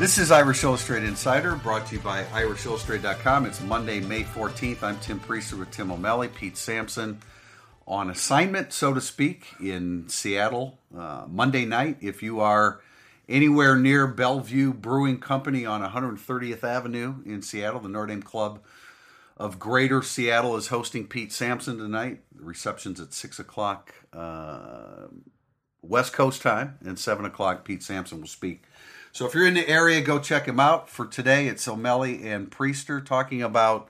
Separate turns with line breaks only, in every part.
This is Irish Illustrated Insider, brought to you by IrishIllustrated.com. It's Monday, May 14th. I'm Tim Priester with Tim O'Malley, Pete Sampson on assignment, so to speak, in Seattle. Uh, Monday night, if you are anywhere near Bellevue Brewing Company on 130th Avenue in Seattle, the Notre Dame Club of Greater Seattle is hosting Pete Sampson tonight. The reception's at 6 o'clock uh, West Coast time, and 7 o'clock, Pete Sampson will speak so if you're in the area, go check him out. For today, it's O'Malley and Priester talking about.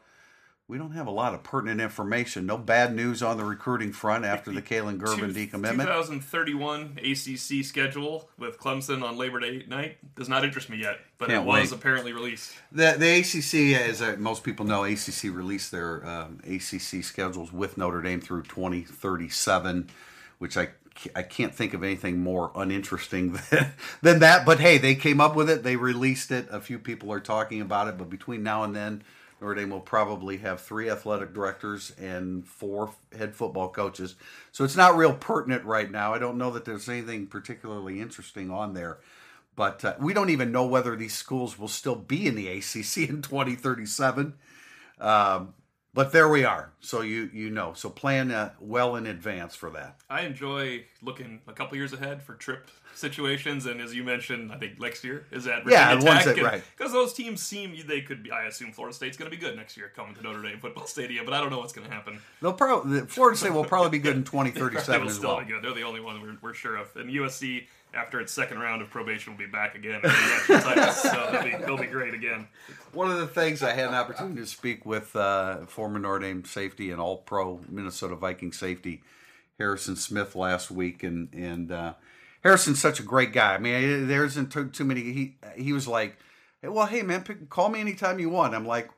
We don't have a lot of pertinent information. No bad news on the recruiting front after the Kalen Gervin decommitment.
2031 ACC schedule with Clemson on Labor Day night does not interest me yet, but
Can't
it was
wait.
apparently released.
The, the ACC, as uh, most people know, ACC released their um, ACC schedules with Notre Dame through 2037, which I I can't think of anything more uninteresting than, than that. But hey, they came up with it. They released it. A few people are talking about it. But between now and then, Notre Dame will probably have three athletic directors and four head football coaches. So it's not real pertinent right now. I don't know that there's anything particularly interesting on there. But uh, we don't even know whether these schools will still be in the ACC in 2037. Um, but there we are. So you you know. So plan uh, well in advance for that.
I enjoy looking a couple years ahead for trip situations, and as you mentioned, I think next year is at Virginia
Yeah,
Tech,
that-
and-
right.
Because those teams seem they could be. I assume Florida State's going to be good next year, coming to Notre Dame football stadium, but I don't know what's going to happen.
They'll probably Florida State will probably be good in
They
2037
will
as well.
be good. They're the only one we're, we're sure of. And USC, after its second round of probation, will be back again. in the titles, so they'll be, they'll be great again.
One of the things I had an opportunity to speak with uh, former Notre Dame safety and All Pro Minnesota Viking safety Harrison Smith last week, and and uh, Harrison's such a great guy. I mean, there isn't too, too many. He he was like, "Well, hey man, pick, call me anytime you want." I'm like,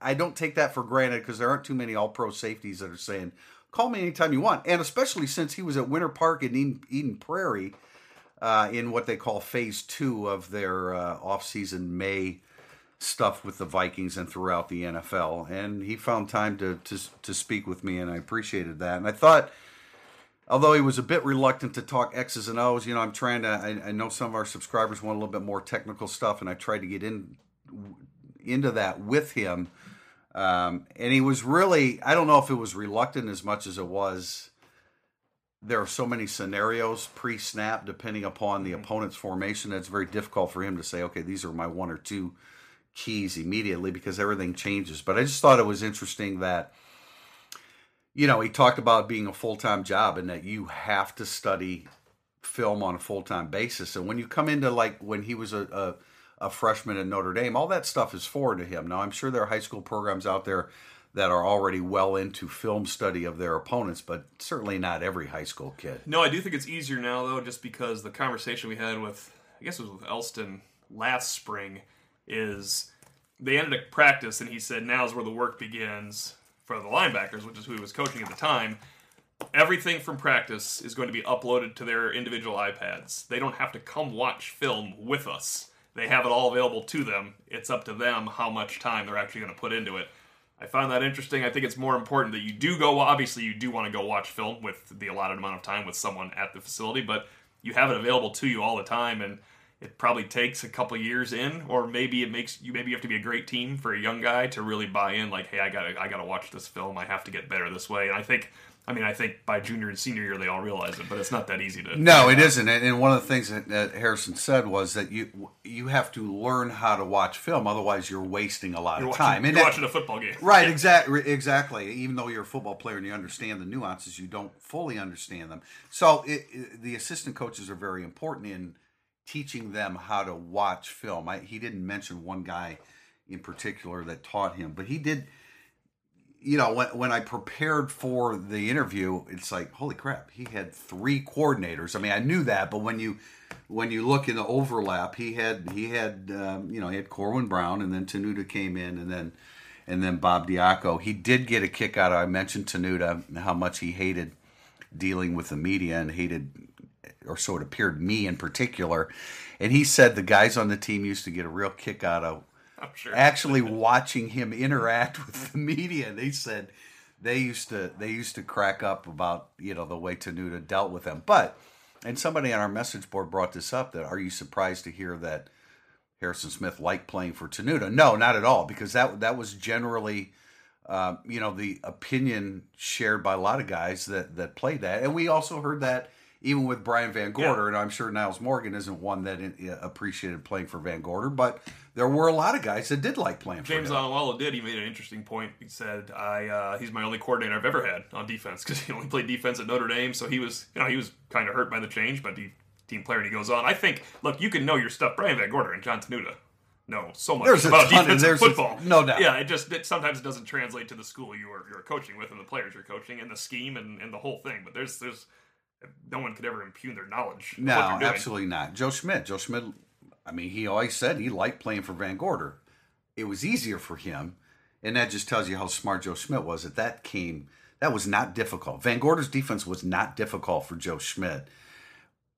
I don't take that for granted because there aren't too many All Pro safeties that are saying, "Call me anytime you want," and especially since he was at Winter Park in Eden, Eden Prairie uh, in what they call Phase Two of their uh, off-season May stuff with the Vikings and throughout the NFL, and he found time to to to speak with me, and I appreciated that. And I thought, although he was a bit reluctant to talk X's and O's, you know, I'm trying to. I, I know some of our subscribers want a little bit more technical stuff, and I tried to get in into that with him. Um, and he was really, I don't know if it was reluctant as much as it was. There are so many scenarios pre snap, depending upon the opponent's formation, that it's very difficult for him to say, okay, these are my one or two keys immediately because everything changes. But I just thought it was interesting that, you know, he talked about being a full time job and that you have to study film on a full time basis. And when you come into like when he was a, a, a freshman at Notre Dame, all that stuff is foreign to him. Now, I'm sure there are high school programs out there that are already well into film study of their opponents, but certainly not every high school kid.
No, I do think it's easier now though, just because the conversation we had with, I guess it was with Elston last spring, is they ended a practice and he said now's where the work begins for the linebackers, which is who he was coaching at the time. Everything from practice is going to be uploaded to their individual iPads. They don't have to come watch film with us. They have it all available to them. It's up to them how much time they're actually going to put into it. I found that interesting. I think it's more important that you do go. Obviously, you do want to go watch film with the allotted amount of time with someone at the facility, but you have it available to you all the time, and it probably takes a couple years in, or maybe it makes you. Maybe you have to be a great team for a young guy to really buy in. Like, hey, I gotta, I gotta watch this film. I have to get better this way. And I think, I mean, I think by junior and senior year they all realize it, but it's not that easy to.
No, it isn't. And one of the things that, that Harrison said was that you you have to learn how to watch film, otherwise you're wasting a lot
You're
of
watching,
time. And
you're
that-
watching a football game,
Right, exactly, exactly. Even though you're a football player and you understand the nuances, you don't fully understand them. So it, it- the assistant coaches are very important in teaching them how to watch film. I, he didn't mention one guy in particular that taught him, but he did. You know, when when I prepared for the interview, it's like, holy crap, he had three coordinators. I mean, I knew that, but when you when you look in the overlap, he had he had um, you know he had Corwin Brown, and then Tenuta came in, and then and then Bob Diaco. He did get a kick out of. I mentioned Tenuta how much he hated dealing with the media and hated, or so it appeared, me in particular. And he said the guys on the team used to get a real kick out of
sure.
actually watching him interact with the media. They said they used to they used to crack up about you know the way Tenuta dealt with them. But and somebody on our message board brought this up that are you surprised to hear that Harrison Smith liked playing for Tenuta. No, not at all, because that that was generally, uh, you know, the opinion shared by a lot of guys that that played that, and we also heard that even with Brian Van Gorder,
Yeah.
and I'm sure Nyles Morgan isn't one that uh, appreciated playing for Van Gorder, but there were a lot of guys that did like playing
James
for him.
Onwualu did. He made an interesting point. He said, "I uh, he's my only coordinator I've ever had on defense because he only played defense at Notre Dame, so he was you know he was kind of hurt by the change, but he team player and he goes on. I think look, you can know your stuff. Brian Van Gorder and John Tenuta know so much
There's
about defense and
a-
football.
no doubt.
Yeah, it just it, sometimes it doesn't translate to the school you are you're coaching with and the players you're coaching and the scheme and, and the whole thing. But there's there's no one could ever impugn their knowledge.
No, absolutely not. Joe Schmidt. Joe Schmidt. I mean, he always said he liked playing for Van Gorder. It was easier for him, and that just tells you how smart Joe Schmidt was. That that came. That was not difficult. Van Gorder's defense was not difficult for Joe Schmidt,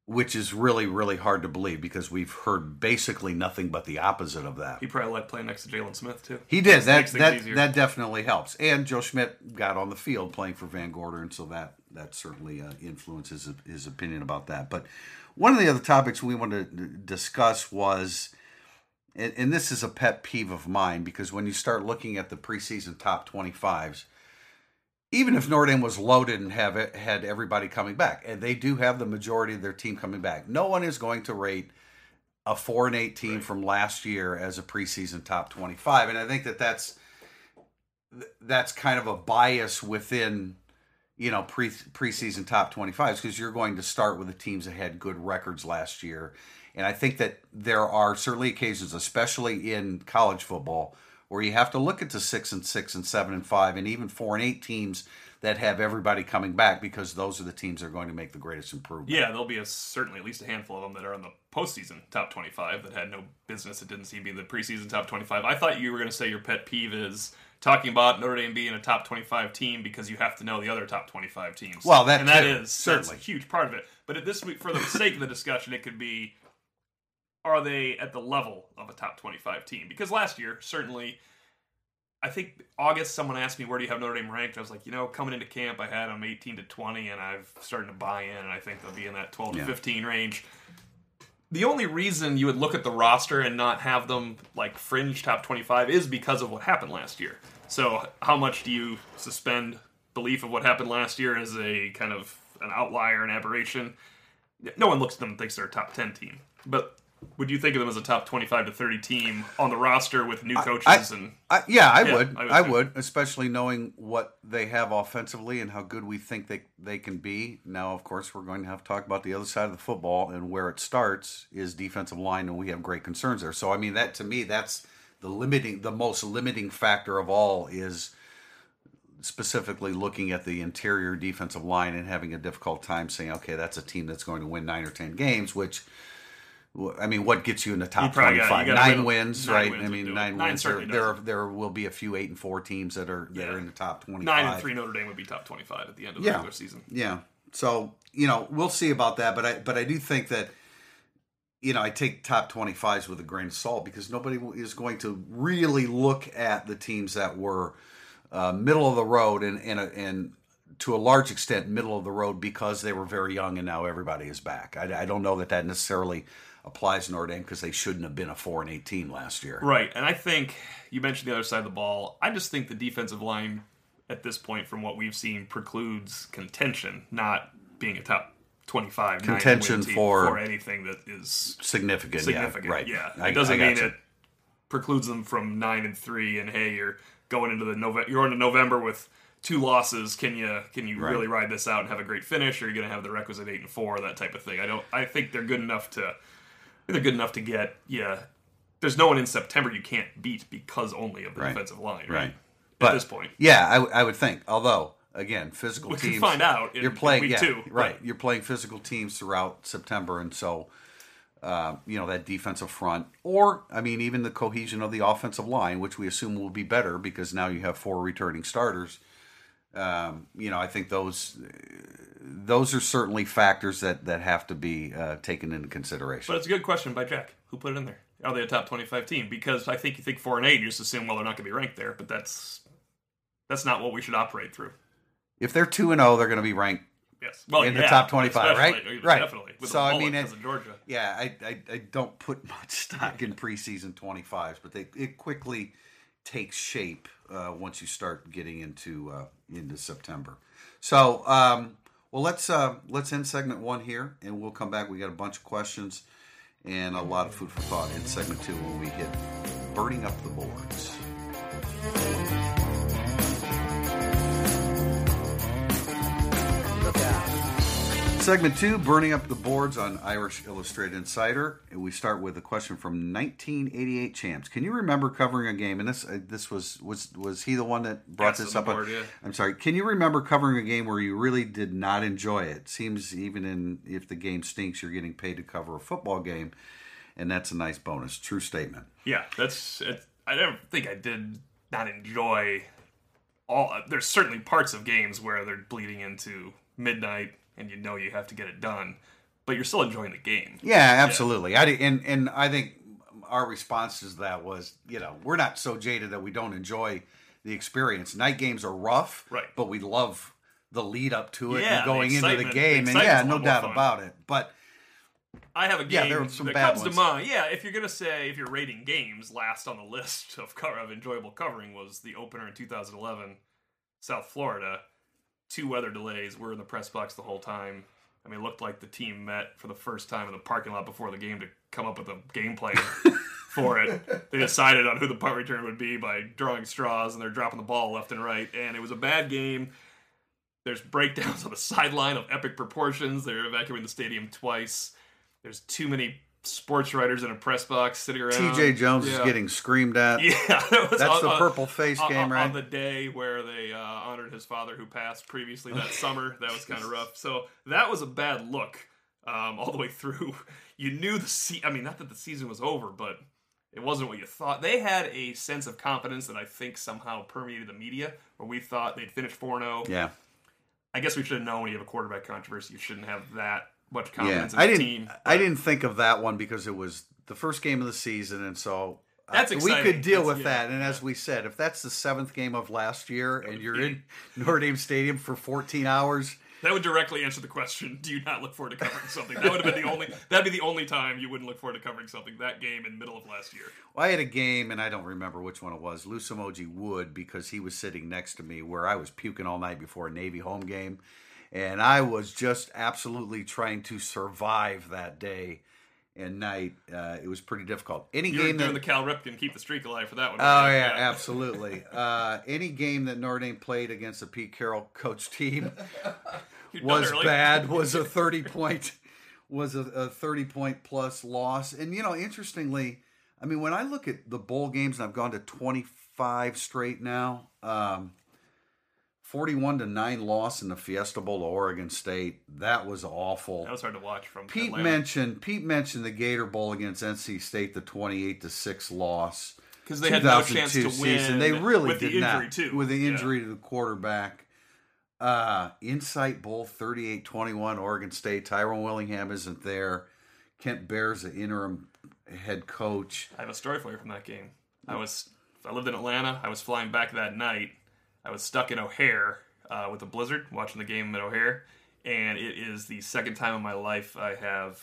which is really, really hard to believe because we've heard basically nothing but the opposite of that.
He probably liked playing next to Jaylon Smith too.
He did that.
things
That that definitely helps. And Joe Schmidt got on the field playing for Van Gorder, and so that that certainly uh, influences his, his opinion about that. But one of the other topics we wanted to discuss was, and, and this is a pet peeve of mine because when you start looking at the preseason top twenty fives. Even if Notre Dame was loaded and have it, had everybody coming back, and they do have the majority of their team coming back, no one is going to rate a four and eight team
Right.
from last year as a preseason top 25 and i think that that's that's kind of a bias within you know pre preseason top 25s because you're going to start with the teams that had good records last year and i think that there are certainly occasions especially in college football where you have to look at the six and six and seven and five and even four and eight teams that have everybody coming back because those are the teams that are going to make the greatest improvement
Yeah, there'll be a certainly at least a handful of them that are in the postseason top twenty-five that had no business. It didn't seem to be the preseason top twenty-five. I thought you were going to say your pet peeve is talking about Notre Dame being a top twenty-five team because you have to know the other top twenty-five teams.
Well, that
and that
too,
is
certainly.
a huge part of it. But at this week, for the sake of the discussion, it could be: Are they at the level of a top twenty-five team? Because last year, certainly. I think August. Someone asked me where do you have Notre Dame ranked. I was like, you know, coming into camp, I had them 18 to 20, and I've starting to buy in, and I think they'll be in that 12
Yeah.
to 15 range. The only reason you would look at the roster and not have them like fringe top 25 is because of what happened last year. So, how much do you suspend belief of what happened last year as a kind of an outlier, an aberration? No one looks at them and thinks they're a top 10 team. But would you think of them as a top 25 to 30 team on the roster with new coaches and
I, yeah, I
Yeah,
would.
I would
I would, especially knowing what they have offensively and how good we think they they can be. Now, of course, we're going to have to talk about the other side of the football and where it starts is defensive line, and we have great concerns there. So, I mean, that to me, that's the limiting, the most limiting factor of all is specifically looking at the interior defensive line and having a difficult time saying, okay, that's a team that's going to win nine or ten games, which. I mean, what gets you in the top twenty-five? Nine
win-
wins,
nine
right?
wins
I mean, nine,
Nine
wins. There, there,
does.
there will be a few eight and four teams that are that
Yeah.
are in the top twenty-five.
nine and three Notre Dame would be top 25 at the end of the
Yeah.
regular season?
Yeah. So you know, we'll see about that, but I but I do think that you know I take top twenty fives with a grain of salt because nobody is going to really look at the teams that were uh, middle of the road and and and to a large extent middle of the road because they were very young and now everybody is back. I, I don't know that that necessarily applies Notre Dame because they shouldn't have been a four and eighteen last year.
Right, and I think you mentioned the other side of the ball. I just think the defensive line at this point, from what we've seen, precludes contention, not being a top twenty-five
Contention
team
for-
for anything that is
Significant,
significant.
yeah, right?
Yeah,
I-
it doesn't mean it precludes them from nine and three, and hey, you're going into the Nove- you're into November with two losses. Can you can you
Right.
really ride this out and have a great finish? Or are you going to have the requisite eight and four, that type of thing? I don't. I think they're good enough to. They're good enough to get. Yeah, there's no one in September you can't beat because only of the
Right.
defensive line. Right.
Right.
At
But-
this point,
Yeah, I, w- I would think. Although, again, physical
we
teams.
can find out.
You're playing yeah,
two.
right. You're playing physical teams throughout September, and so uh, you know that defensive front, or I mean, even the cohesion of the offensive line, which we assume will be better because now you have four returning starters. Um, you know, I think those those are certainly factors that that have to be uh, taken into consideration.
But it's a good question by Jack. Who put it in there? Are they a top twenty-five team? Because I think you think four and eight, you just assume well they're not going to be ranked there, but that's that's not what we should operate through.
if they're two and zero, they're going to be ranked
Yes. Well,
in the top 25, right? Right.
Definitely. With
So, I mean, it-
Georgia.
Yeah, I, I, I don't put much stock in preseason 25s, but they it quickly takes shape uh, once you start getting into uh, into September. So, um, well, let's uh, let's end segment one here, and we'll come back. We got a bunch of questions and a lot of food for thought in segment two when we hit burning up the boards. Segment two, burning up the boards on Irish Illustrated Insider. And we start with a question from 1988 champs. Can you remember covering a game? And this uh, this was was was he the one that brought
Yes,
this up?
board, yeah.
I'm sorry. Can you remember covering a game where you really did not enjoy it? Seems even in if the game stinks, you're getting paid to cover a football game, and that's a nice bonus. True statement.
Yeah, that's. It, I don't think I did not enjoy all. There's certainly parts of games where they're bleeding into midnight, and you know you have to get it done, but you're still enjoying the game.
Yeah, absolutely. I and and I think our response to that was, you know, we're not so jaded that we don't enjoy the experience. Night games are rough,
Right.
But we love the lead up to it
Yeah,
and
the
going into the game,
the
and yeah, no doubt
fun.
about it. But
I have a
Yeah,
game
some
that
bad
comes
ones.
to mind. Yeah, if you're gonna say if you're rating games, last on the list of cover of enjoyable covering was the opener in 2011, South Florida. Two weather delays. We're in the press box the whole time. I mean, it looked like the team met for the first time in the parking lot before the game to come up with a game plan for it. They decided on who the punt return would be by drawing straws, and they're dropping the ball left and right. And it was a bad game. There's breakdowns on the sideline of epic proportions. They're evacuating the stadium twice. There's too many sports writers in a press box sitting around.
T.J. Jones is getting screamed at.
Yeah, that was
That's
on-
the purple face
on,
game,
on-
right?
On the day where they uh, honored his father who passed previously that summer, that was kind of rough. So that was a bad look um, all the way through. You knew the se- I mean, not that the season was over, but it wasn't what you thought. They had a sense of confidence that I think somehow permeated the media, where we thought they'd finish 4 0.
yeah,
I guess we should have known when you have a quarterback controversy, you shouldn't have that much
yeah.
confidence in
I didn't.
team.
I didn't think of that one because it was the first game of the season, and so. uh,
That's
we could deal
That's-
with
yeah,
that, and as we said, if that's the seventh game of last year, and you're in Notre Dame Stadium for 14 hours,
That would directly answer the question: Do you not look forward to covering something? That would have been the only. That'd be the only time you wouldn't look forward to covering something. That game in the middle of last year.
Well, I had a game, and I don't remember which one it was. Lou Somogyi would because he was sitting next to me where I was puking all night before a Navy home game, and I was just absolutely trying to survive that day and night. Uh, it was pretty difficult. Any
You
game
doing
that
the Cal Ripken keep the streak alive for that one.
Oh
weren't you?
yeah, absolutely. Uh, any game that Notre Dame played against a Pete Carroll coach team was bad. Was a thirty point was a, a thirty point plus loss. And you know, interestingly, I mean, when I look at the bowl games, and I've gone to twenty five straight now. Um, 41 to 9 loss in the Fiesta Bowl to Oregon State. That was awful.
That was hard to watch from
Pete
Atlanta.
mentioned Pete mentioned the Gator Bowl against NC State, the 28 to 6 loss.
Cuz they had no chance
2002
to win
They really
with the injury,
not.
too.
With the
Yeah.
injury to the quarterback. Uh, Insight Bowl 38-21 Oregon State. Tyrone Willingham isn't there. Kent Baer's the interim head coach.
I have a story for you from that game. I was I lived in Atlanta. I was flying back that night. I was stuck in O'Hare uh, with a blizzard, watching the game at O'Hare, and it is the second time in my life I have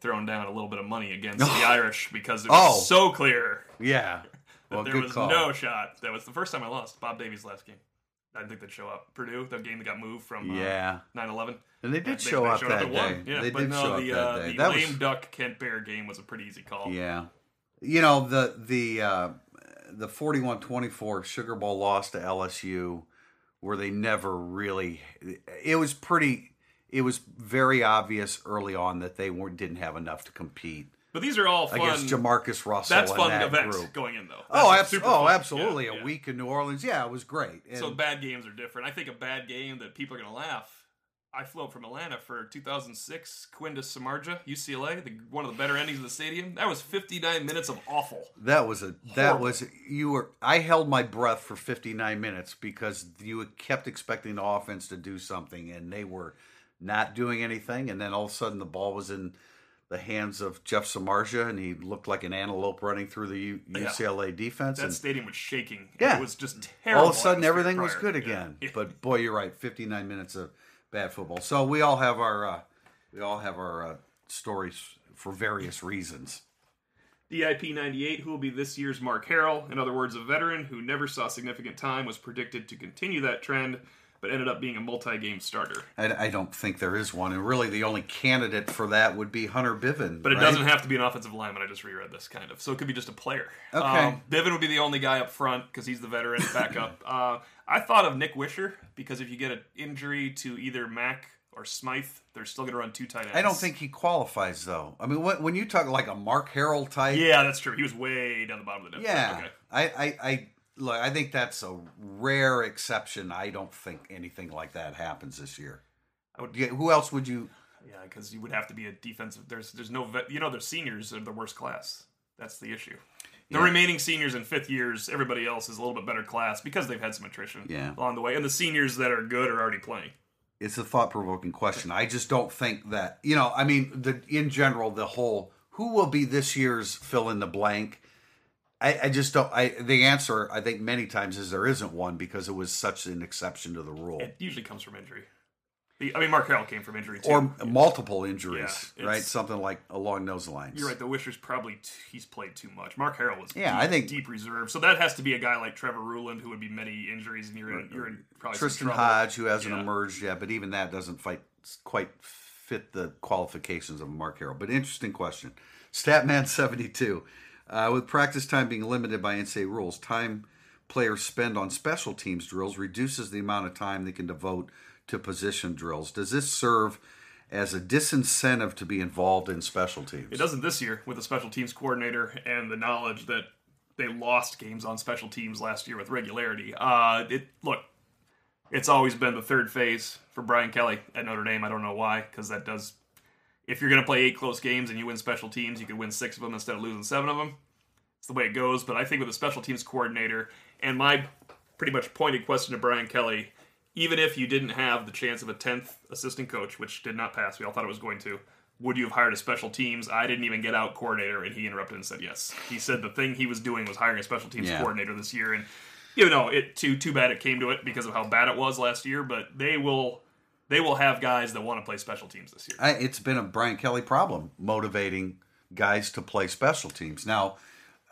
thrown down a little bit of money against the Irish because it was
Oh.
so clear
Yeah.
that
Well,
there was
call.
no shot. That was the first time I lost. Bob Davie's last game. I didn't think they'd show up. Purdue, the game that got moved from uh,
Yeah.
9-11.
And they did
They-
show
they
up that
won.
day.
Yeah,
They
but
did
no,
show
the,
up that
uh,
day.
The
That
lame
was
duck Kent Baer game was a pretty easy call.
Yeah. You know, the the uh the 41-24 Sugar Bowl loss to LSU where they never really it was pretty it was very obvious early on that they weren't didn't have enough to compete
But these are all fun.
against JaMarcus Russell
That's fun
that
events
group.
going in though.
Oh,
That's
abs-
super
oh,
fun.
absolutely.
Yeah,
a
yeah.
week in New Orleans. Yeah, it was great. And
So bad games are different. I think a bad game that people are gonna laugh. I flew up from Atlanta for 2006, Quinn to Samardzija, UCLA, the, one of the better endings of the stadium. That was 59 minutes of awful.
That was a that
Horrible.
was you were I held my breath for 59 minutes because you kept expecting the offense to do something and they were not doing anything and then all of a sudden the ball was in the hands of Jeff Samardzija and he looked like an antelope running through the U- UCLA defense
That
and
stadium was shaking.
Yeah.
It was just terrible.
all of a sudden everything was good again.
Yeah.
But boy, you're right. 59 minutes of bad football. So we all have our uh, we all have our uh, stories for various reasons.
DIP 98, who will be this year's Mark Harrell. In other words, a veteran who never saw significant time was predicted to continue that trend, but ended up being a multi game starter.
I, I don't think there is one, and really the only candidate for that would be Hunter Bivin.
But it
right?
doesn't have to be an offensive lineman. I just reread this kind of. So it could be just a player.
Okay.
Um, Bivin would be the only guy up front because he's the veteran backup. uh, I thought of Nic Weishar because if you get an injury to either Mack or Smythe, they're still going to run two tight ends.
I don't think he qualifies though. I mean, when, when you talk like a Mark Harrell type,
Yeah, that's true. He was way down the bottom of the depth.
yeah,
Okay.
I, I, I look. I think that's a rare exception. I don't think anything like that happens this year.
Oh, would-
Yeah, who else would you?
Yeah, because you would have to be a defensive. There's there's no vet, you know their seniors are the worst class. That's the issue. The
Yeah.
remaining seniors and fifth years, everybody else is a little bit better class because they've had some attrition
Yeah.
along the way, and the seniors that are good are already playing.
It's a thought provoking question. I just don't think that you know. I mean, the in general, the whole who will be this year's fill in the blank. I, I just don't. I the answer I think many times is there isn't one because it was such an exception to the rule.
It usually comes from injury. The- I mean, Mark Harrell came from injury too.
or multiple injuries,
Yeah,
right? Something like along those lines.
You're right. The Weishar's probably t- he's played too much. Mark Harrell was
Yeah,
deep,
I think-
deep reserve. So that has to be a guy like Trevor Ruhland who would be many injuries, and you're in, you're in probably
Tristan. Hodge, who hasn't
Yeah.
emerged yet, but even that doesn't fight quite fit the qualifications of Mark Harrell. But interesting question. Statman seventy two, uh, with practice time being limited by NCAA rules, time players spend on special teams drills reduces the amount of time they can devote to position drills. Does this serve as a disincentive to be involved in special teams?
It doesn't this year with the special teams coordinator and the knowledge that they lost games on special teams last year with regularity. Uh, it look, it's always been the third phase for Brian Kelly at Notre Dame. I don't know why, because that does. If you're going to play eight close games and you win special teams, you could win six of them instead of losing seven of them. It's the way it goes. But I think with a special teams coordinator and my pretty much pointed question to Brian Kelly, even if you didn't have the chance of a tenth assistant coach, which did not pass, we all thought it was going to. Would you have hired a special teams? I didn't even get out coordinator, and he interrupted and said yes. He said the thing he was doing was hiring a special teams
Yeah.
coordinator this year, and you know it too too bad it came to it because of how bad it was last year. But they will they will have guys that want to play special teams this year.
I, it's been a Brian Kelly problem motivating guys to play special teams. Now,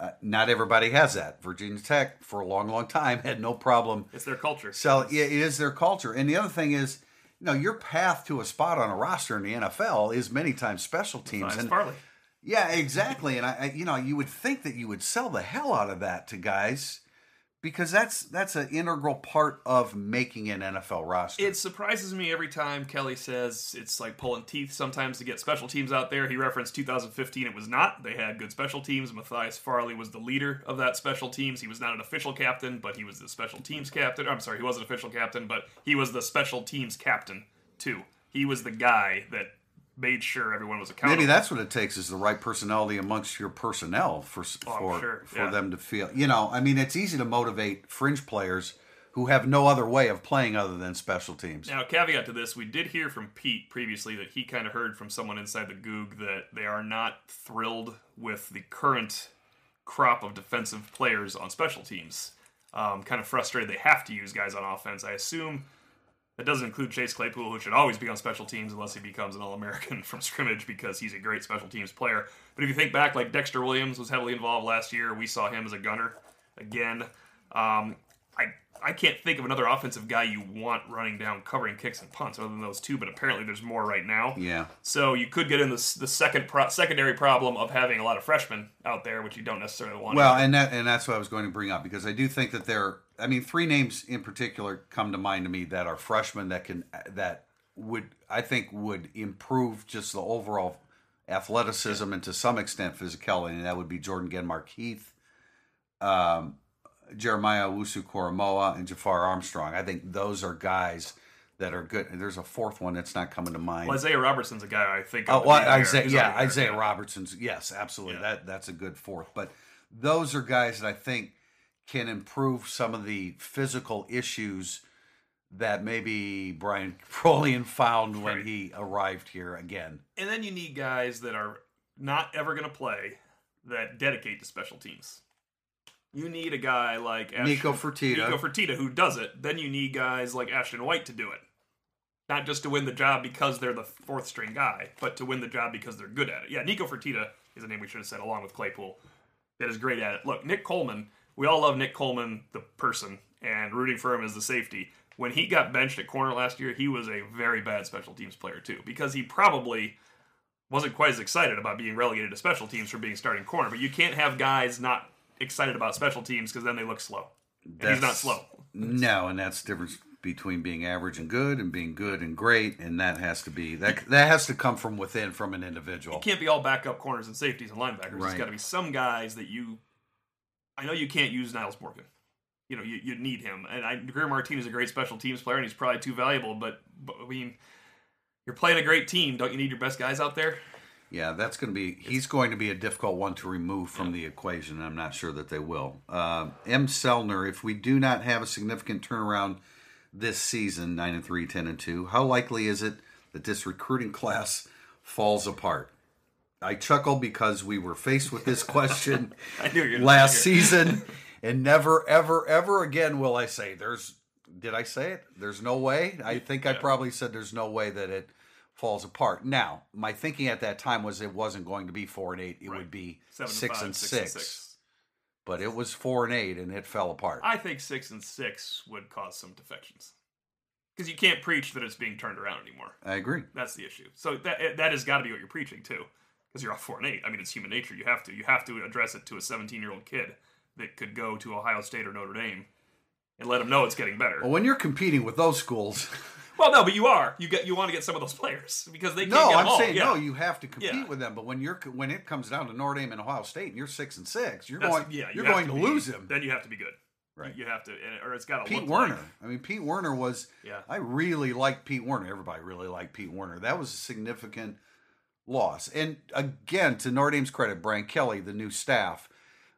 uh, not everybody has that. Virginia Tech, for a long, long time, had no problem.
It's their culture.
So yeah, it is their culture. And the other thing is, you know, your path to a spot on a roster in the NFL is many times special teams.
Nice
And
Farley.
yeah, exactly. And I, I, you know, you would think that you would sell the hell out of that to guys because that's that's an integral part of making an NFL roster.
It surprises me every time Kelly says it's like pulling teeth sometimes to get special teams out there. He referenced 2015. It was not. They had good special teams. Matthias Farley was the leader of that special teams. He was not an official captain, but he was the special teams captain. I'm sorry, he wasn't official captain, but he was the special teams captain too. He was the guy that made sure everyone was accountable.
Maybe that's what it takes is the right personality amongst your personnel for
Oh,
for
sure,
for
yeah.
them to feel. You know, I mean, it's easy to motivate fringe players who have no other way of playing other than special teams.
Now, caveat to this, we did hear from Pete previously that he kind of heard from someone inside the Gug that they are not thrilled with the current crop of defensive players on special teams. Um, kind of frustrated they have to use guys on offense. I assume that doesn't include Chase Claypool, who should always be on special teams unless he becomes an All American from scrimmage because he's a great special teams player. But if you think back, like Dexter Williams was heavily involved last year, we saw him as a gunner again. Um, I I can't think of another offensive guy you want running down covering kicks and punts other than those two, but apparently there's more right now.
Yeah.
So you could get in the, the second pro- secondary problem of having a lot of freshmen out there, which you don't necessarily want.
Well, and that and that's what I was going to bring up because I do think that there. I mean, three names in particular come to mind to me that are freshmen that can that would I think would improve just the overall athleticism and to some extent physicality, and that would be Jordan Genmark Heath, um, Jeremiah Owusu-Koramoah, and Jafar Armstrong. I think those are guys that are good. And there's a fourth one that's not coming to mind.
Well, Isaiah Robertson's a guy I think.
Oh, well. Isaiah, yeah. Isaiah Robertson's. Yes, absolutely.
Yeah.
That that's a good fourth. But those are guys that I think can improve some of the physical issues that maybe Brian Polian found when
Right.
he arrived here again.
And then you need guys that are not ever going to play that dedicate to special teams. You need a guy like Ash-
Nico Fertitta.
Nico Fertitta who does it. Then you need guys like Ashton White to do it. not just to win the job because they're the fourth string guy, but to win the job because they're good at it. Yeah, Nico Fertitta is a name we should have said along with Claypool. That is great at it. Look, Nick Coleman. We all love Nick Coleman, the person, and rooting for him as the safety. When he got benched at corner last year, he was a very bad special teams player too, because he probably wasn't quite as excited about being relegated to special teams for being starting corner. But you can't have guys not excited about special teams because then they look slow. And he's not slow.
No, and that's the difference between being average and good and being good and great, and that has to be that that has to come from within from an individual.
It can't be all backup corners and safeties and linebackers. There's
Right.
got to be some guys that you. I know you can't use Nyles Morgan. You know you, you need him, and I, Greer Martini is a great special teams player, and he's probably too valuable. But, but I mean, you're playing a great team. Don't you need your best guys out there?
Yeah, that's going to be. He's going to be a difficult one to remove from the equation. I'm not sure that they will. Uh, M. Selner, if we do not have a significant turnaround this season, nine and three, 10 and two, how likely is it that this recruiting class falls apart? I chuckle because we were faced with this question
I knew you were gonna
last season, and never, ever, ever again will I say there's. Did I say it? There's no way. I think I probably said there's no way that it falls apart. Now, my thinking at that time was it wasn't going to be four and eight; it
Right.
would be
Seven
six,
five,
and,
six
six.
and six.
But it was four and eight, and it fell apart.
I think six and six would cause some defections because you can't preach that it's being turned around anymore.
I agree.
That's the issue. So that that has got to be what you're preaching too, because you're off four and eight. I mean, it's human nature. You have to you have to address it to a 17 year old kid that could go to Ohio State or Notre Dame and let them know it's getting better.
Well, when you're competing with those schools,
Well, no, but you are. You get you want to get some of those players because they can't
no, I'm
all.
saying
yeah.
no. You have to compete
Yeah.
with them. But when you're when it comes down to Notre Dame and Ohio State, and you're six and six, you're
That's-
going
yeah, you
you're going to,
be-
lose him.
Then you have to be good.
Right.
You have to, or it's got to
Pete Werner.
Like,
I mean, Pete Werner was.
Yeah.
I really liked Pete Werner. Everybody really liked Pete Werner. That was a significant loss. And again, to Notre Dame's credit, Brian Kelly, the new staff,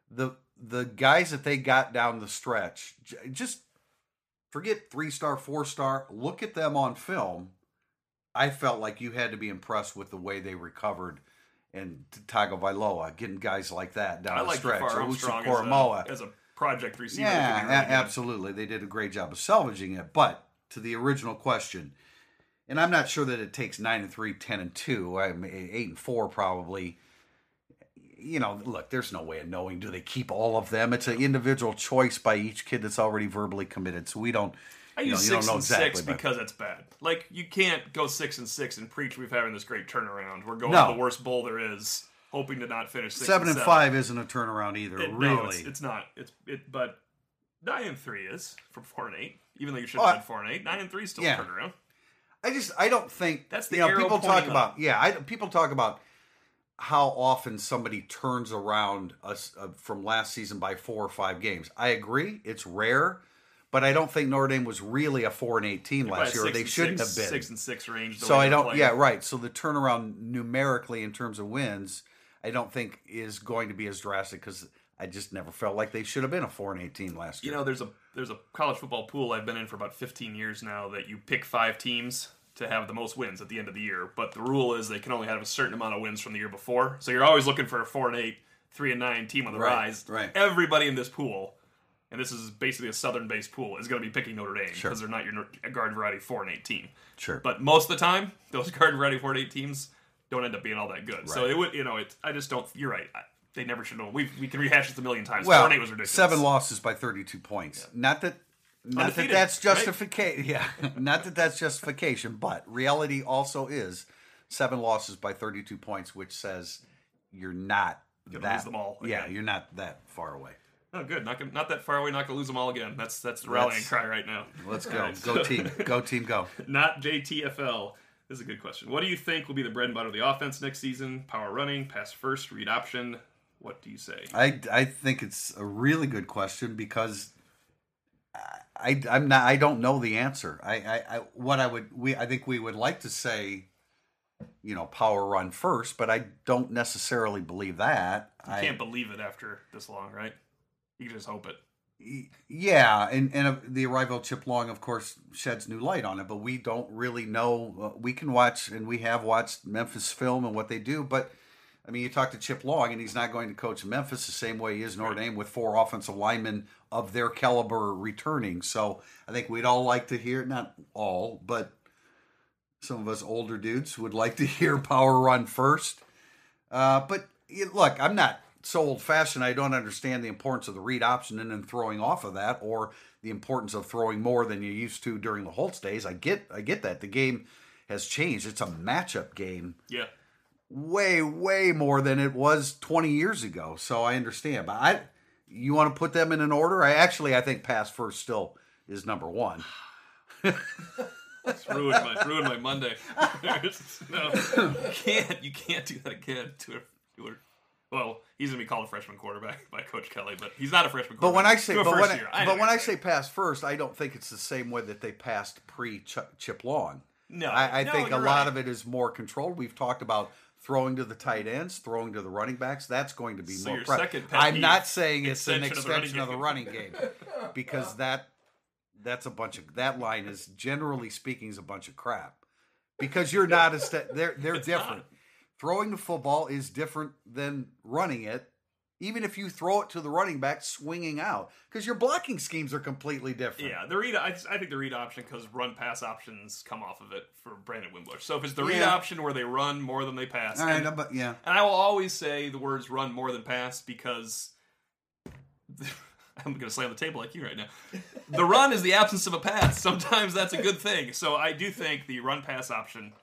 the the guys that they got down the stretch, just forget three star, four star. Look at them on film. I felt like you had to be impressed with the way they recovered. And Tagovailoa, getting guys like that down
I
the
like
stretch.
Armstrong
Koramoah.
as a, as a project receiver.
Yeah,
that could be really
a- absolutely. They did a great job of salvaging it. But to the original question, and I'm not sure that it takes nine and three, 10 and two, I mean, eight and four probably. You know, look, there's no way of knowing. Do they keep all of them? It's an individual choice by each kid that's already verbally committed. So we don't.
I
you
use
know,
six
don't know
and
exactly,
six
but-
because it's bad. Like you can't go six and six and preach we've having this great turnaround. We're going
No.
to the worst bowl there is, hoping to not finish six
seven
and,
and five isn't a turnaround either.
It- no,
really,
it's, it's not. It's it, but nine and three is from four and eight. Even though you should
Oh,
have had four and eight, nine and three is still
Yeah.
a turnaround.
I just I don't think
That's the
you know people talk about yeah I people talk about how often somebody turns around us uh, from last season by four or five games. I agree, it's rare, but I don't think Notre Dame was really a four and eight team last year. They shouldn't
six,
have been.
six and six range. the
so I don't.
playing.
Yeah, right. So the turnaround numerically in terms of wins, I don't think is going to be as drastic because I just never felt like they should have been a four and eight team last year.
You know, there's a there's a college football pool I've been in for about 15 years now that you pick five teams to have the most wins at the end of the year. But the rule is they can only have a certain amount of wins from the year before. So you're always looking for a four and eight, three and nine team on the
Right,
rise.
right.
Everybody in this pool, and this is basically a southern based pool, is going to be picking Notre Dame because
Sure.
they're not your garden variety four and eight team.
sure,
But most of the time, those garden variety four and eight teams don't end up being all that good. So it would, you know, it. I just don't. You're right. I, they never should have. We we can rehash this a million times.
well,
four and eight was ridiculous.
seven losses by thirty two points. Not that. Not that that's
right?
justification. Yeah, not that that's justification, but reality also is seven losses by 32 points, which says you're not
Gonna
that.
lose them all
Yeah, you're not that far away.
Oh, good. Not gonna, not that far away. Not gonna lose them all again. That's that's the rallying
Let's-
cry right now.
Let's go,
right,
go
so-
team, go team, go.
Not JTFL. This is a good question. What do you think will be the bread and butter of the offense next season? Power running, pass first, read option. What do you say?
I I think it's a really good question because I I'm not I don't know the answer. I I, I what I would we I think we would like to say, you know, power run first, but I don't necessarily believe that.
You
I
can't believe it after this long, right? You just hope it.
yeah, and and uh, the arrival of Chip Long, of course, sheds new light on it. But we don't really know. Uh, we can watch, and we have watched Memphis film and what they do. But I mean, you talk to Chip Long, and he's not going to coach Memphis the same way he is Notre Dame with four offensive linemen of their caliber returning. So I think we'd all like to hear, not all, but Some of us older dudes would like to hear power run first. Uh, but look, I'm not so old fashioned. I don't understand the importance of the read option and then throwing off of that, or the importance of throwing more than you used to during the Holtz days. I get, I get that the game has changed. It's a matchup game
Yeah.
Way way more than it was 20 years ago so i understand but i you want to put them in an order i actually i think pass first still is number one
It's ruined my ruined my Monday. no, you can't you can't do that again to a, to a well, he's gonna be called a freshman quarterback by Coach Kelly, but he's not a freshman
but
quarterback.
when i say but when,
year.
I, but when i say pass first i don't think it's the same way that they passed pre chip long
no,
i, I
no,
think a
you're
lot
right.
of it is more controlled we've talked about throwing to the tight ends throwing to the running backs that's going to be
So
more pre- i'm not saying it's an
extension of the running
of the
game.
running game because that that's a bunch of that line is generally speaking is a bunch of crap because you're not as they're they're
It's
different.
not.
Throwing the football is different than running it. Even if you throw it to the running back swinging out, because your blocking schemes are completely different.
Yeah, the read. I, I think the read option because run pass options come off of it for Brandon Wimbush. So if it's the read
Yeah.
option where they run more than they pass,
All right,
and,
but yeah,
and I will always say the words "run more than pass" because I'm going to slam the table like you right now. The run is the absence of a pass. Sometimes that's a good thing. So I do think the run pass option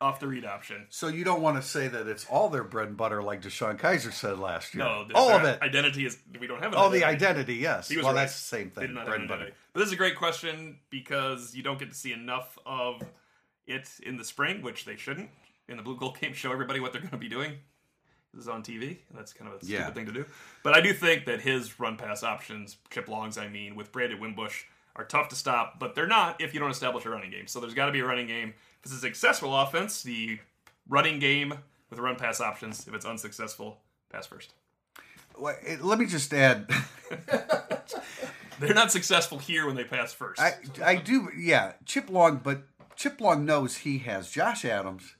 off the read option.
so you don't want to say that it's all their bread and butter, like DeShone Kizer said last year.
No,
all of it.
Identity is we don't have. An
Oh, the
identity.
yes. Well,
right.
that's the same thing. Bread and butter.
But this is a great question because you don't get to see enough of it in the spring, which they shouldn't. In the Blue Gold game, show everybody what they're going to be doing. This is on TV. That's kind of a stupid
Yeah.
thing to do. But I do think that his run pass options, chip longs, I mean, with Brandon Wimbush, are tough to stop, but they're not if you don't establish a running game. So there's got to be a running game. If it's a successful offense, the running game with run pass options. If it's unsuccessful, pass first.
Well, eh, Let me just add.
They're not successful here when they pass first.
I I do yeah, Chip Long, but Chip Long knows he has Josh Adams,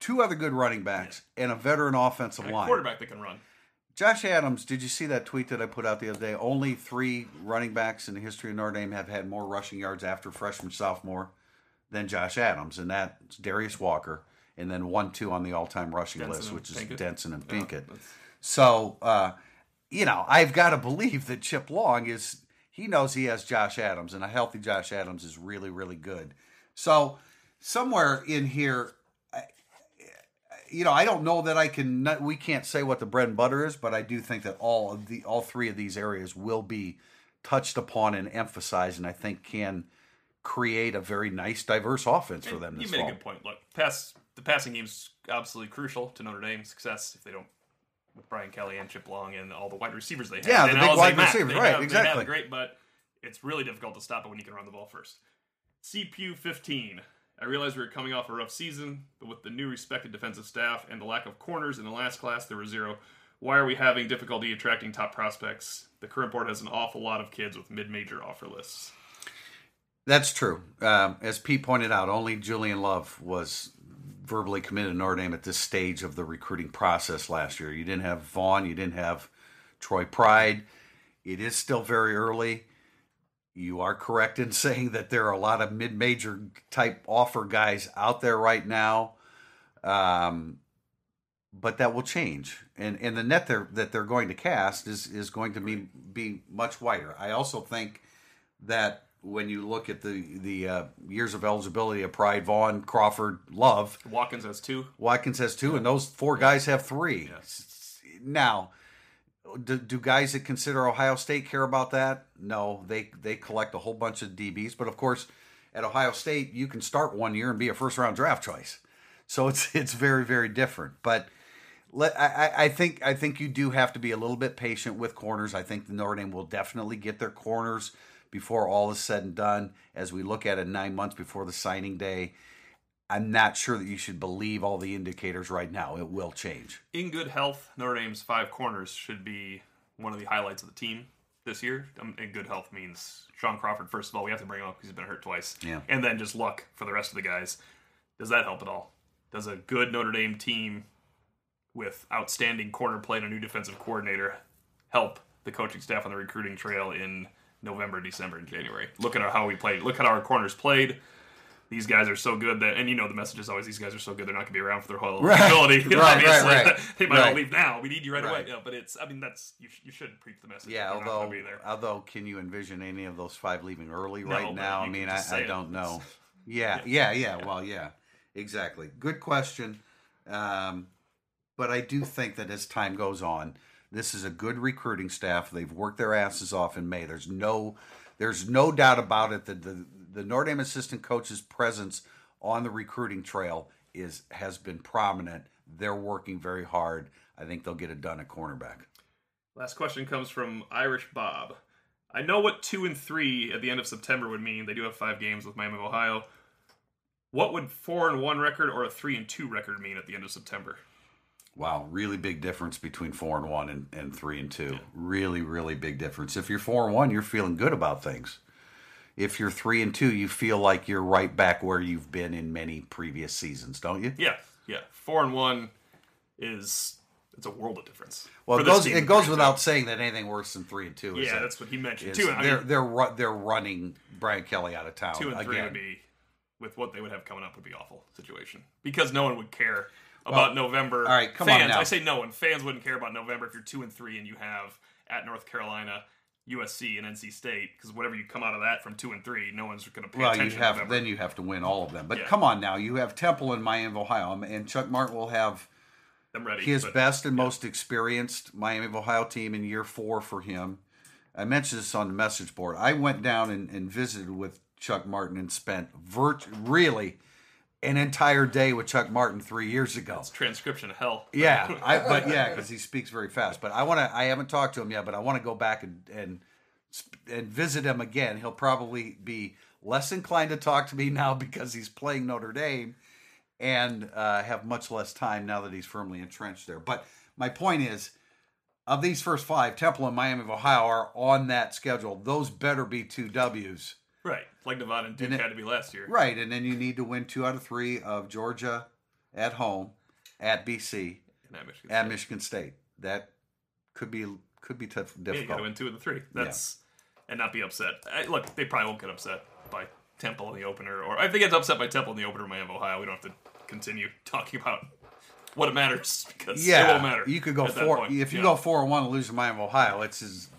two other good running backs, and a veteran offensive
a
line.
quarterback that can run.
Josh Adams, did you see that tweet that I put out the other day? Only three running backs in the history of Notre Dame have had more rushing yards after freshman sophomore than Josh Adams, and that's Darius Walker, and then one two on the all time rushing
Denson
list, which is
Pinkett.
Denson and
Yeah,
Pinkett.
that's-
So, uh, you know, I've got to believe that Chip Long is, he knows he has Josh Adams, and a healthy Josh Adams is really, really good. So, somewhere in here, I- you know, I don't know that I can, we can't say what the bread and butter is, but I do think that all of the, all three of these areas will be touched upon and emphasized, and I think can create a very nice, diverse offense for them
you made
fall.
a good point. Look, pass the passing game's absolutely crucial to Notre Dame's success. If they don't, with Brian Kelly and Chip Long and all the wide receivers they have,
Yeah, the big wide receivers, right,
have-
exactly.
great, but it's really difficult to stop it when you can run the ball first. CPU 15. I realize we were coming off a rough season, but with the new respected defensive staff and the lack of corners in the last class, there were zero. Why are we having difficulty attracting top prospects? The current board has an awful lot of kids with mid-major offer lists.
That's true. Um, as Pete pointed out, only Julian Love was verbally committed to Notre Dame at this stage of the recruiting process last year. You didn't have Vaughn, you didn't have Troy Pride. It is still very early. You are correct in saying that there are a lot of mid-major type offer guys out there right now, um, but that will change, and and the net they're, that they're going to cast is is going to be be much wider. I also think that when you look at the the uh, years of eligibility of Pride, Vaughn, Crawford, Love,
Watkins has two.
Watkins has two, and those four guys have three.
Yes.
Now, do, do guys that consider Ohio State care about that? No, they they collect a whole bunch of DBs, but of course, at Ohio State, you can start one year and be a first round draft choice, so it's it's very very different. But let, I, I- I think I think you do have to be a little bit patient with corners. I think the Notre Dame will definitely get their corners before all is said and done. As we look at it nine months before the signing day, I'm not sure that you should believe all the indicators right now. It will change.
in good health, Notre Dame's five corners should be one of the highlights of the team this year. Um, in good health means Shaun Crawford. First of all, we have to bring him up because he's been hurt twice.
Yeah.
and then just luck for the rest of the guys. Does that help at all? Does a good Notre Dame team with outstanding corner play and a new defensive coordinator help the coaching staff on the recruiting trail in November, December, and January? Look at how we played. Look at how our corners played. these guys are so good that, and you know, the message is always these guys are so good they're not going to be around for their whole
Right.
ability.
Right, right,
obviously.
right.
they might all
Right.
leave now. We need you right,
Right.
away. Yeah, but it's, I mean, that's you. You should preach the message.
Yeah, although although can you envision any of those five leaving early
No,
right now? I mean, I, I don't know.
It's-
Yeah, yeah, yeah, Well, yeah, exactly. Good question. Um, but I do think that as time goes on, this is a good recruiting staff. They've worked their asses off in May. There's no, there's no doubt about it that the the Notre Dame assistant coach's presence on the recruiting trail is has been prominent. They're working very hard. I think they'll get it done at cornerback.
Last question comes from Irish Bob. I know what two and three at the end of September would mean. They do have five games with Miami of Ohio. What would four and one record or a three and two record mean at the end of September?
Wow, really big difference between four and one and, and three and two. Really, really big difference. If you're four and one, you're feeling good about things. If you're three and two, you feel like you're right back where you've been in many previous seasons, don't you?
Yeah, yeah. Four and one is it's a world of difference.
Well, it goes it goes
three
without saying that anything worse than three and two
two.
is
Yeah,
that-
that's what he mentioned. I
they're
mean,
they're they're running Brian Kelly out of town
two and three
again.
would be with what they would have coming up would be awful situation because no one would care about November.
all right, come on
fans,
now.
I say no one. Fans wouldn't care about November if you're two and three and you have at North Carolina, USC, and NC State because whatever you come out of that from two and three, no one's going to pay
well, you
attention. to
have then you have to win all of them. But
Yeah.
come on now, you have Temple and Miami of Ohio, um, and Chuck Martin will have
ready.
his
but-
best and most experienced Miami of Ohio team in year four for him. I mentioned this on the message board. I went down and, and visited with Chuck Martin and spent virt- really an entire day with Chuck Martin three years ago.
It's transcription hell.
Yeah, I, but yeah, because he speaks very fast. But I want to. I haven't talked to him yet, but I want to go back and and and visit him again. He'll probably be less inclined to talk to me now because he's playing Notre Dame, and uh, have much less time now that he's firmly entrenched there. But my point is, of these first five, Temple and Miami of Ohio are on that schedule. Those better be two Ws.
Right, like Nevada and Duke
And it-
had to be last year.
Right, and then you need to win two out of three of Georgia at home, at BC,
And at Michigan.
at
State.
Michigan State. That could be could be tough,
Yeah, you got to win two of the three. That's and not be upset. I, look, they probably won't get upset by Temple in the opener, or if they get upset by Temple in the opener, Miami of Ohio. We don't have to continue talking about what it matters because it
yeah,
won't matter.
you could go four. If you
Yeah.
go four and one and lose to Miami of Ohio, it's as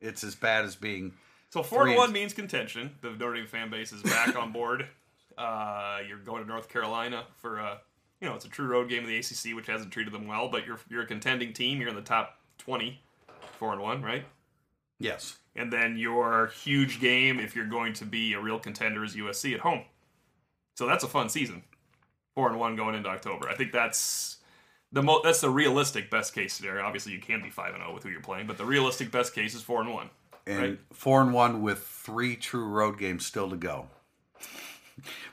it's as bad as being.
So four to one means contention. The Notre Dame fan base is back on board. Uh, you're going to North Carolina for uh, you know it's a true road game of the ACC, which hasn't treated them well. But you're you're a contending team. You're in the top twenty, four and one, right?
Yes,
And then your huge game, if you're going to be a real contender, is USC at home. So that's a fun season. Four and one going into October. I think that's the mo- that's the realistic best case scenario. Obviously, you can be five and zero with who you're playing, but the realistic best case is four and one.
And
Right.
four and one with three true road games still to go,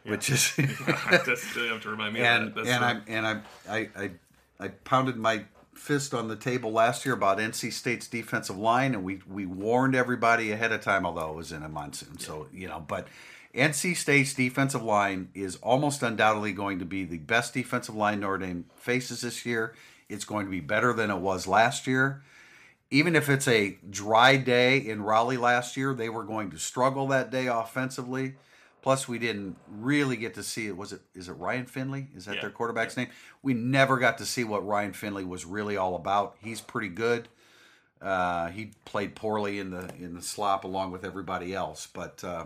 which is
Just you have to remind me
and
that.
And I'm and I'm, I I I pounded my fist on the table last year about NC State's defensive line, and we we warned everybody ahead of time, although it was in a monsoon, so you know, but. NC State's defensive line is almost undoubtedly going to be the best defensive line Notre Dame faces this year. It's going to be better than it was last year. Even if it's a dry day in Raleigh last year, they were going to struggle that day offensively. Plus, we didn't really get to see it. Was it? Is it Ryan Finley? Is that
Yeah.
their quarterback's name? We never got to see what Ryan Finley was really all about. He's pretty good. Uh, he played poorly in the in the slop along with everybody else, but uh,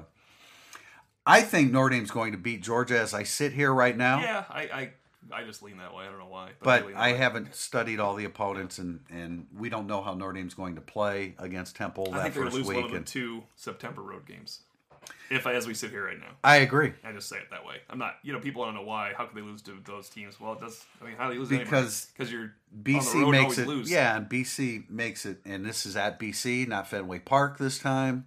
I think Notre Dame's going to beat Georgia as I sit here right now.
yeah, I, I I just lean that way. I don't know why,
But
lean that
I haven't studied all the opponents, and, and we don't know how Notre Dame's going to play against Temple
I
that
think
first
lose
week.
one of the
and
two September road games. If as we sit here right now,
I agree
I just say it that way. I'm not. You know, people don't know why. How could they lose to those teams? Well, it does. I mean, how do they lose?
Because
because you're
BC makes it.
Lose.
Yeah, and BC makes it, and this is at BC, not Fenway Park this time.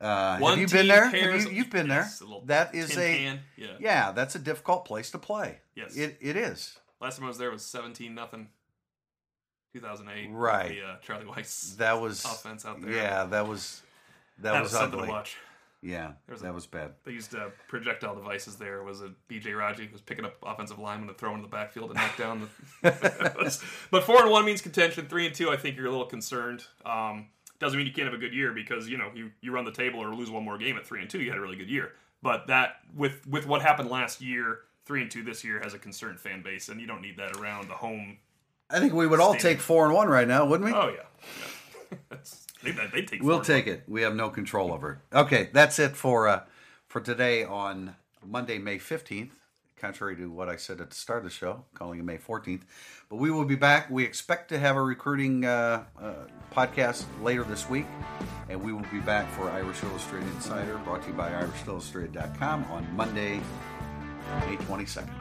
Uh, have you been there? Have you, you've been
Yes,
there. That is a
can. Yeah.
yeah. That's a difficult place to play.
Yes.
it, it is.
Last time I was there was 17 nothing. 2008.
Right.
The uh, Charlie Weis
That was
offense out there.
Yeah, that was that,
that
was,
was something
ugly.
to watch.
Yeah,
was
that
a-
was bad.
They used uh, projectile devices. There was a BJ Raji who was picking up offensive linemen to throw into the backfield and knock down the. but four and one means contention. Three and two, I think you're a little concerned. Um, doesn't mean you can't have a good year because you know you you run the table or lose one more game at three and two. You had a really good year. But that with with what happened last year, three and two this year has a concerned fan base, and you don't need that around the home.
I think we would all
Stadium.
take four and one right now, wouldn't we?
Oh yeah, yeah. They they take.
We'll take it. We have no control over it. Okay, that's it for uh, for today on Monday, May fifteenth. Contrary to what I said at the start of the show, calling it May fourteenth, but we will be back. We expect to have a recruiting uh, uh, podcast later this week, and we will be back for Irish Illustrated Insider, brought to you by IrishIllustrated.com on Monday, May twenty second.